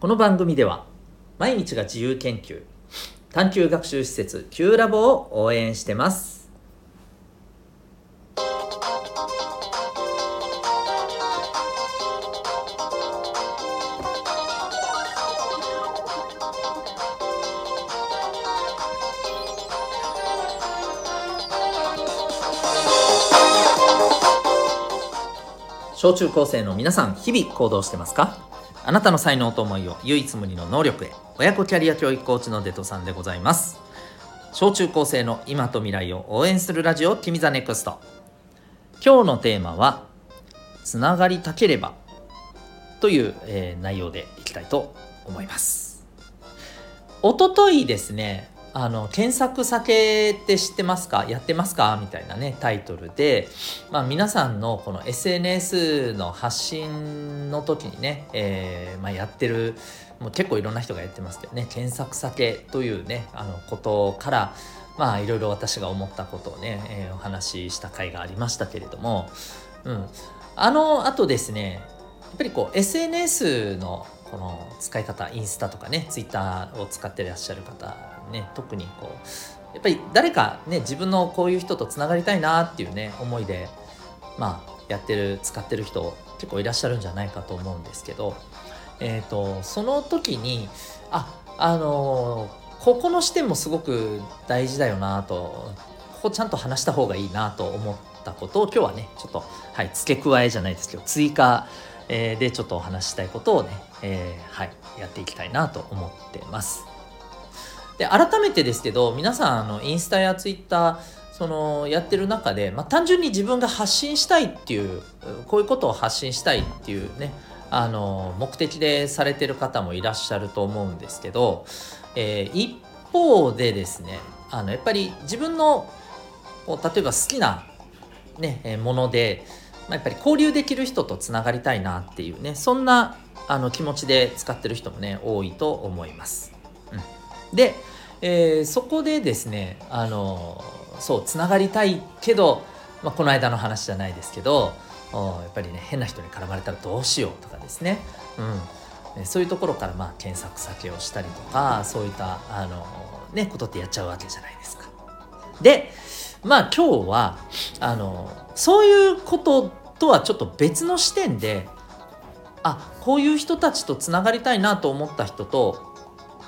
この番組では毎日が自由研究探究学習施設 Q ラボを応援してます。小中高生の皆さん日々行動してますか？あなたの才能と思いを唯一無二の能力へ。親子キャリア教育コーチのデトさんでございます。小中高生の今と未来を応援するラジオ君 The Next。今日のテーマはつながりたければという、えー、内容でいきたいと思います。おとといですねあの検索酒って知ってますか？やってますか？みたいなねタイトルで、まあ、皆さんのこの SNS の発信の時にね、えーまあ、やってるもう結構いろんな人がやってますけどね検索酒というねあのことからまあいろいろ私が思ったことをね、えー、お話しした回がありましたけれども、うん、あのあとですねやっぱりこう SNS のこの使い方インスタとかねツイッターを使ってらっしゃる方ね特にこうやっぱり誰かね自分のこういう人とつながりたいなっていうね思いでまあやってる使ってる人結構いらっしゃるんじゃないかと思うんですけどえっ、ー、とその時にああのー、ここの視点もすごく大事だよなとここちゃんと話した方がいいなと思ったことを今日はねちょっとはい付け加えじゃないですけど追加えー、でちょっとお話したいことをね、えー、はいやっていきたいなと思ってます。で改めてですけど皆さんあのインスタやツイッターそのやってる中で、まあ、単純に自分が発信したいっていうこういうことを発信したいっていうねあの目的でされてる方もいらっしゃると思うんですけど、えー、一方でですねあのやっぱり自分の例えば好きな、ね、ものでまあ、やっぱり交流できる人とつながりたいなっていうねそんなあの気持ちで使ってる人もね多いと思います。で、えー、そこでですねあのそうつながりたいけど、まあ、この間の話じゃないですけどやっぱりね変な人に絡まれたらどうしようとかですね、うん、そういうところからまあ検索先をしたりとかそういったあの、ね、ことってやっちゃうわけじゃないですか。でまあ今日はあのそういうこととはちょっと別の視点であこういう人たちとつながりたいなと思った人と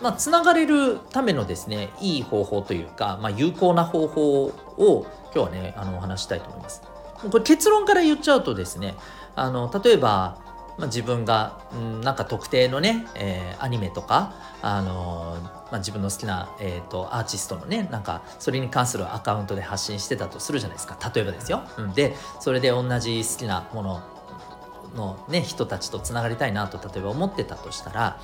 まあ、つながれるためのですねいい方法というか、まあ、有効な方法を今日はねあのお話したいと思います。これ結論から言っちゃうとですねあの例えば、まあ、自分が、うん、なんか特定のね、えー、アニメとかあのまあ、自分の好きな、えーと、アーティストのねなんかそれに関するアカウントで発信してたとするじゃないですか例えばですよ。うん、でそれで同じ好きなものの、ね、人たちとつながりたいなと例えば思ってたとしたら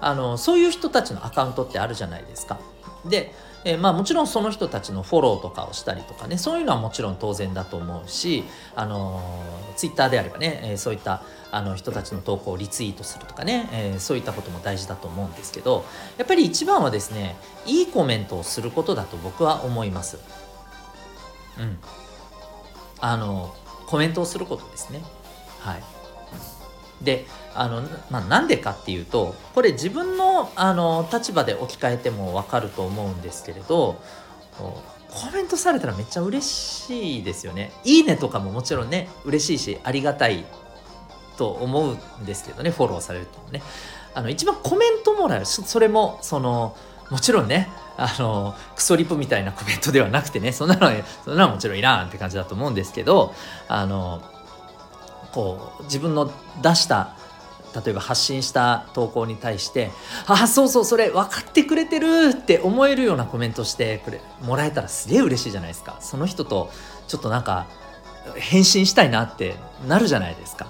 あのそういう人たちのアカウントってあるじゃないですか。でえー、まあ、もちろんその人たちのフォローとかをしたりとかねそういうのはもちろん当然だと思うし、あの、ツイッターであればね、えー、そういったあの人たちの投稿をリツイートするとかね、えそういったことも大事だと思うんですけどやっぱり一番はですねいいコメントをすることだと僕は思います。うん、あのコメントをすることですね。はい、であの、まあ、なんでかっていうとこれ自分のあの立場で置き換えても分かると思うんですけれどコメントされたらめっちゃ嬉しいですよね。いいねとかももちろんね嬉しいしありがたいと思うんですけどねフォローされるとね。あの一番コメントもらうそれもそのもちろんねあのクソリプみたいなコメントではなくてねそんなのそんなのもちろんいらんって感じだと思うんですけどあのこう自分の出した例えば発信した投稿に対して「ああそうそうそれ分かってくれてる!」って思えるようなコメントしてくれもらえたらすげえ嬉しいじゃないですか。その人とちょっとなんか返信したいなってなるじゃないですか。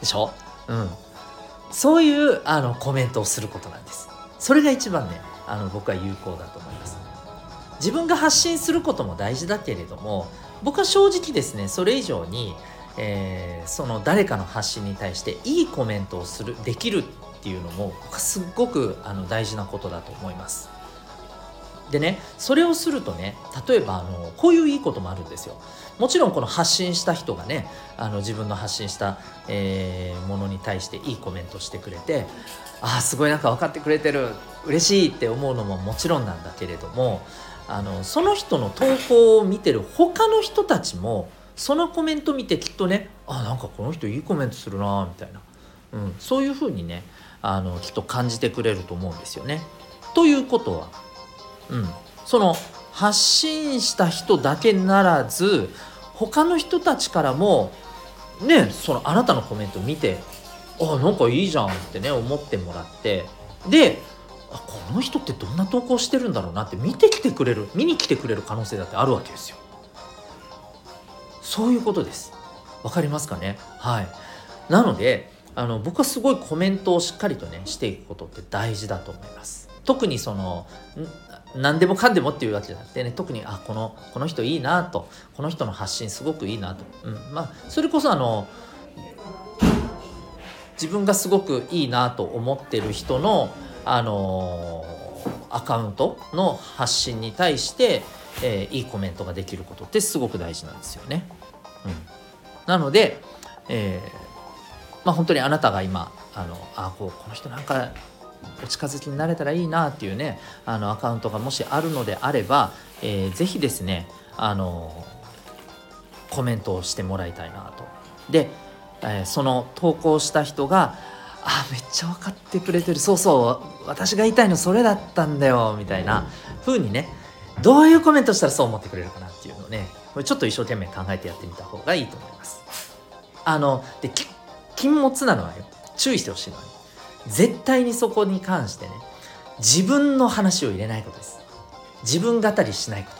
でしょ？うん。そういうあのコメントをすることなんです。それが一番ねあの僕は有効だと思います。自分が発信することも大事だけれども僕は正直ですねそれ以上にえー、その誰かの発信に対していいコメントをするできるっていうのもすっごくあの大事なことだと思います。でねそれをするとね例えばあのこういういいこともあるんですよもちろんこの発信した人がねあの自分の発信した、えー、ものに対していいコメントしてくれてああすごいなんか分かってくれてる嬉しいって思うのももちろんなんだけれどもあのその人の投稿を見てる他の人たちもそのコメント見てきっとねあなんかこの人いいコメントするなみたいな、うん、そういうふうにねあのきっと感じてくれると思うんですよね。ということは、うん、その発信した人だけならず他の人たちからもねそのあなたのコメント見てあなんかいいじゃんってね思ってもらってであこの人ってどんな投稿してるんだろうなって見てきてくれる見に来てくれる可能性だってあるわけですよそういうことです。わかりますかね？はい。なのであの僕はすごいコメントをしっかりとねしていくことって大事だと思います。特にその何でもかんでもっていうわけじゃなくてね特にあこのこの人いいなとこの人の発信すごくいいなと、うん、まあそれこそあの自分がすごくいいなと思ってる人のあのアカウントの発信に対して、えー、いいコメントができることってすごく大事なんですよね。うん、なので、えー、まあ、本当にあなたが今あのあこうこの人なんかお近づきになれたらいいなっていうねあのアカウントがもしあるのであれば、えー、ぜひですねあのコメントをしてもらいたいなと。で、えー、その投稿した人が「あめっちゃ分かってくれてるそうそう私が言いたいのそれだったんだよ」みたいな風にねどういうコメントしたらそう思ってくれるかなっていうのをねこれちょっと一生懸命考えてやってみた方がいいと思います。あので禁物なのはよ注意してほしいのは、ね、絶対にそこに関してね自分の話を入れないことです。自分語りしないこ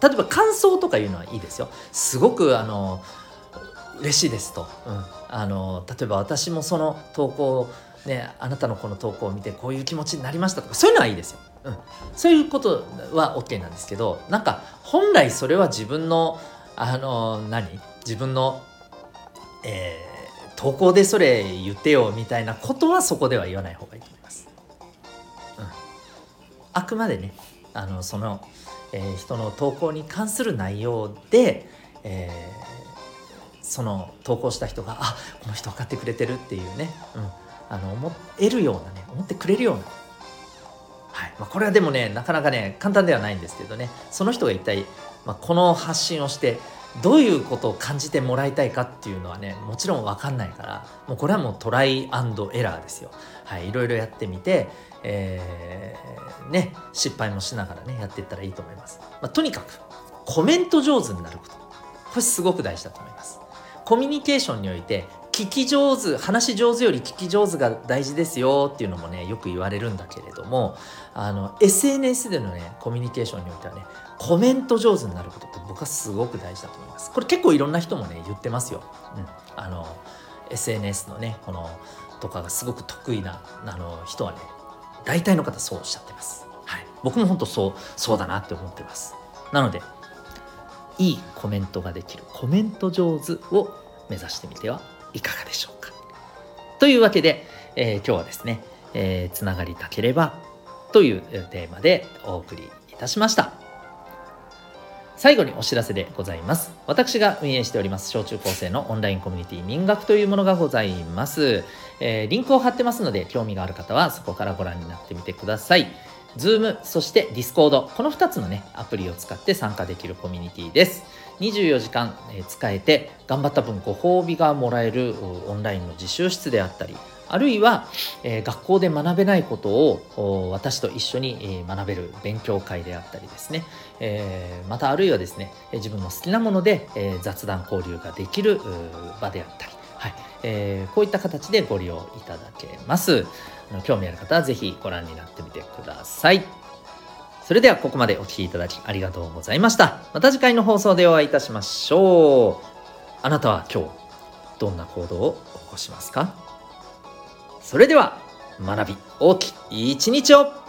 と、例えば感想とかいうのはいいですよ。すごくあの嬉しいですと、うん、あの例えば私もその投稿ねあなたのこの投稿を見てこういう気持ちになりましたとかそういうのはいいですよ、うん、そういうことは OK なんですけどなんか本来それは自分のあの何？自分のえー投稿でそれ言ってよみたいなことはそこでは言わない方がいいと思います。うん、あくまでねあのその、えー、人の投稿に関する内容で、えー、その投稿した人があこの人分かってくれてるっていうね、うん、あの思えるようなね思ってくれるようなまあ、これはでもねなかなかね簡単ではないんですけどねその人が一体、まあ、この発信をしてどういうことを感じてもらいたいかっていうのはねもちろん分かんないからもうこれはもうトライアンドエラーですよ。はい、いろいろやってみて、えー、ね失敗もしながらねやっていったらいいと思います。まあ、とにかくコメント上手になることこれすごく大事だと思います。コミュニケーションにおいて聞き上手話し上手より聞き上手が大事ですよっていうのもねよく言われるんだけれどもあの SNS でのねコミュニケーションにおいてはねコメント上手になることって僕はすごく大事だと思います。これ結構いろんな人もね言ってますよ、うん、あの SNS のねこのとかがすごく得意なあの人はね大体の方そうおっしゃってます、はい、僕も本当そうそうだなって思ってます。なのでいいコメントができるコメント上手を目指してみてはいかがでしょうか？というわけで、えー、今日はですね、えー、つながりたければというテーマでお送りいたしました最後にお知らせでございます。私が運営しております、小中高生のオンラインコミュニティ民学というものがございます。えー、リンクを貼ってますので、興味がある方はそこからご覧になってみてください。Zoom、そして Discord、この2つのね、アプリを使って参加できるコミュニティです。24時間使えて、頑張った分ご褒美がもらえるオンラインの自習室であったり、あるいは、え、学校で学べないことを私と一緒に学べる勉強会であったりですね、え、またあるいはですね自分の好きなもので、え、雑談交流ができる場であったり、はい。え、こういった形でご利用いただけます。興味ある方は是非ご覧になってみてください。それではここまでお聴きいただきありがとうございました。また次回の放送でお会いいたしましょう。あなたは今日どんな行動を起こしますか？それでは学び大きい一日を。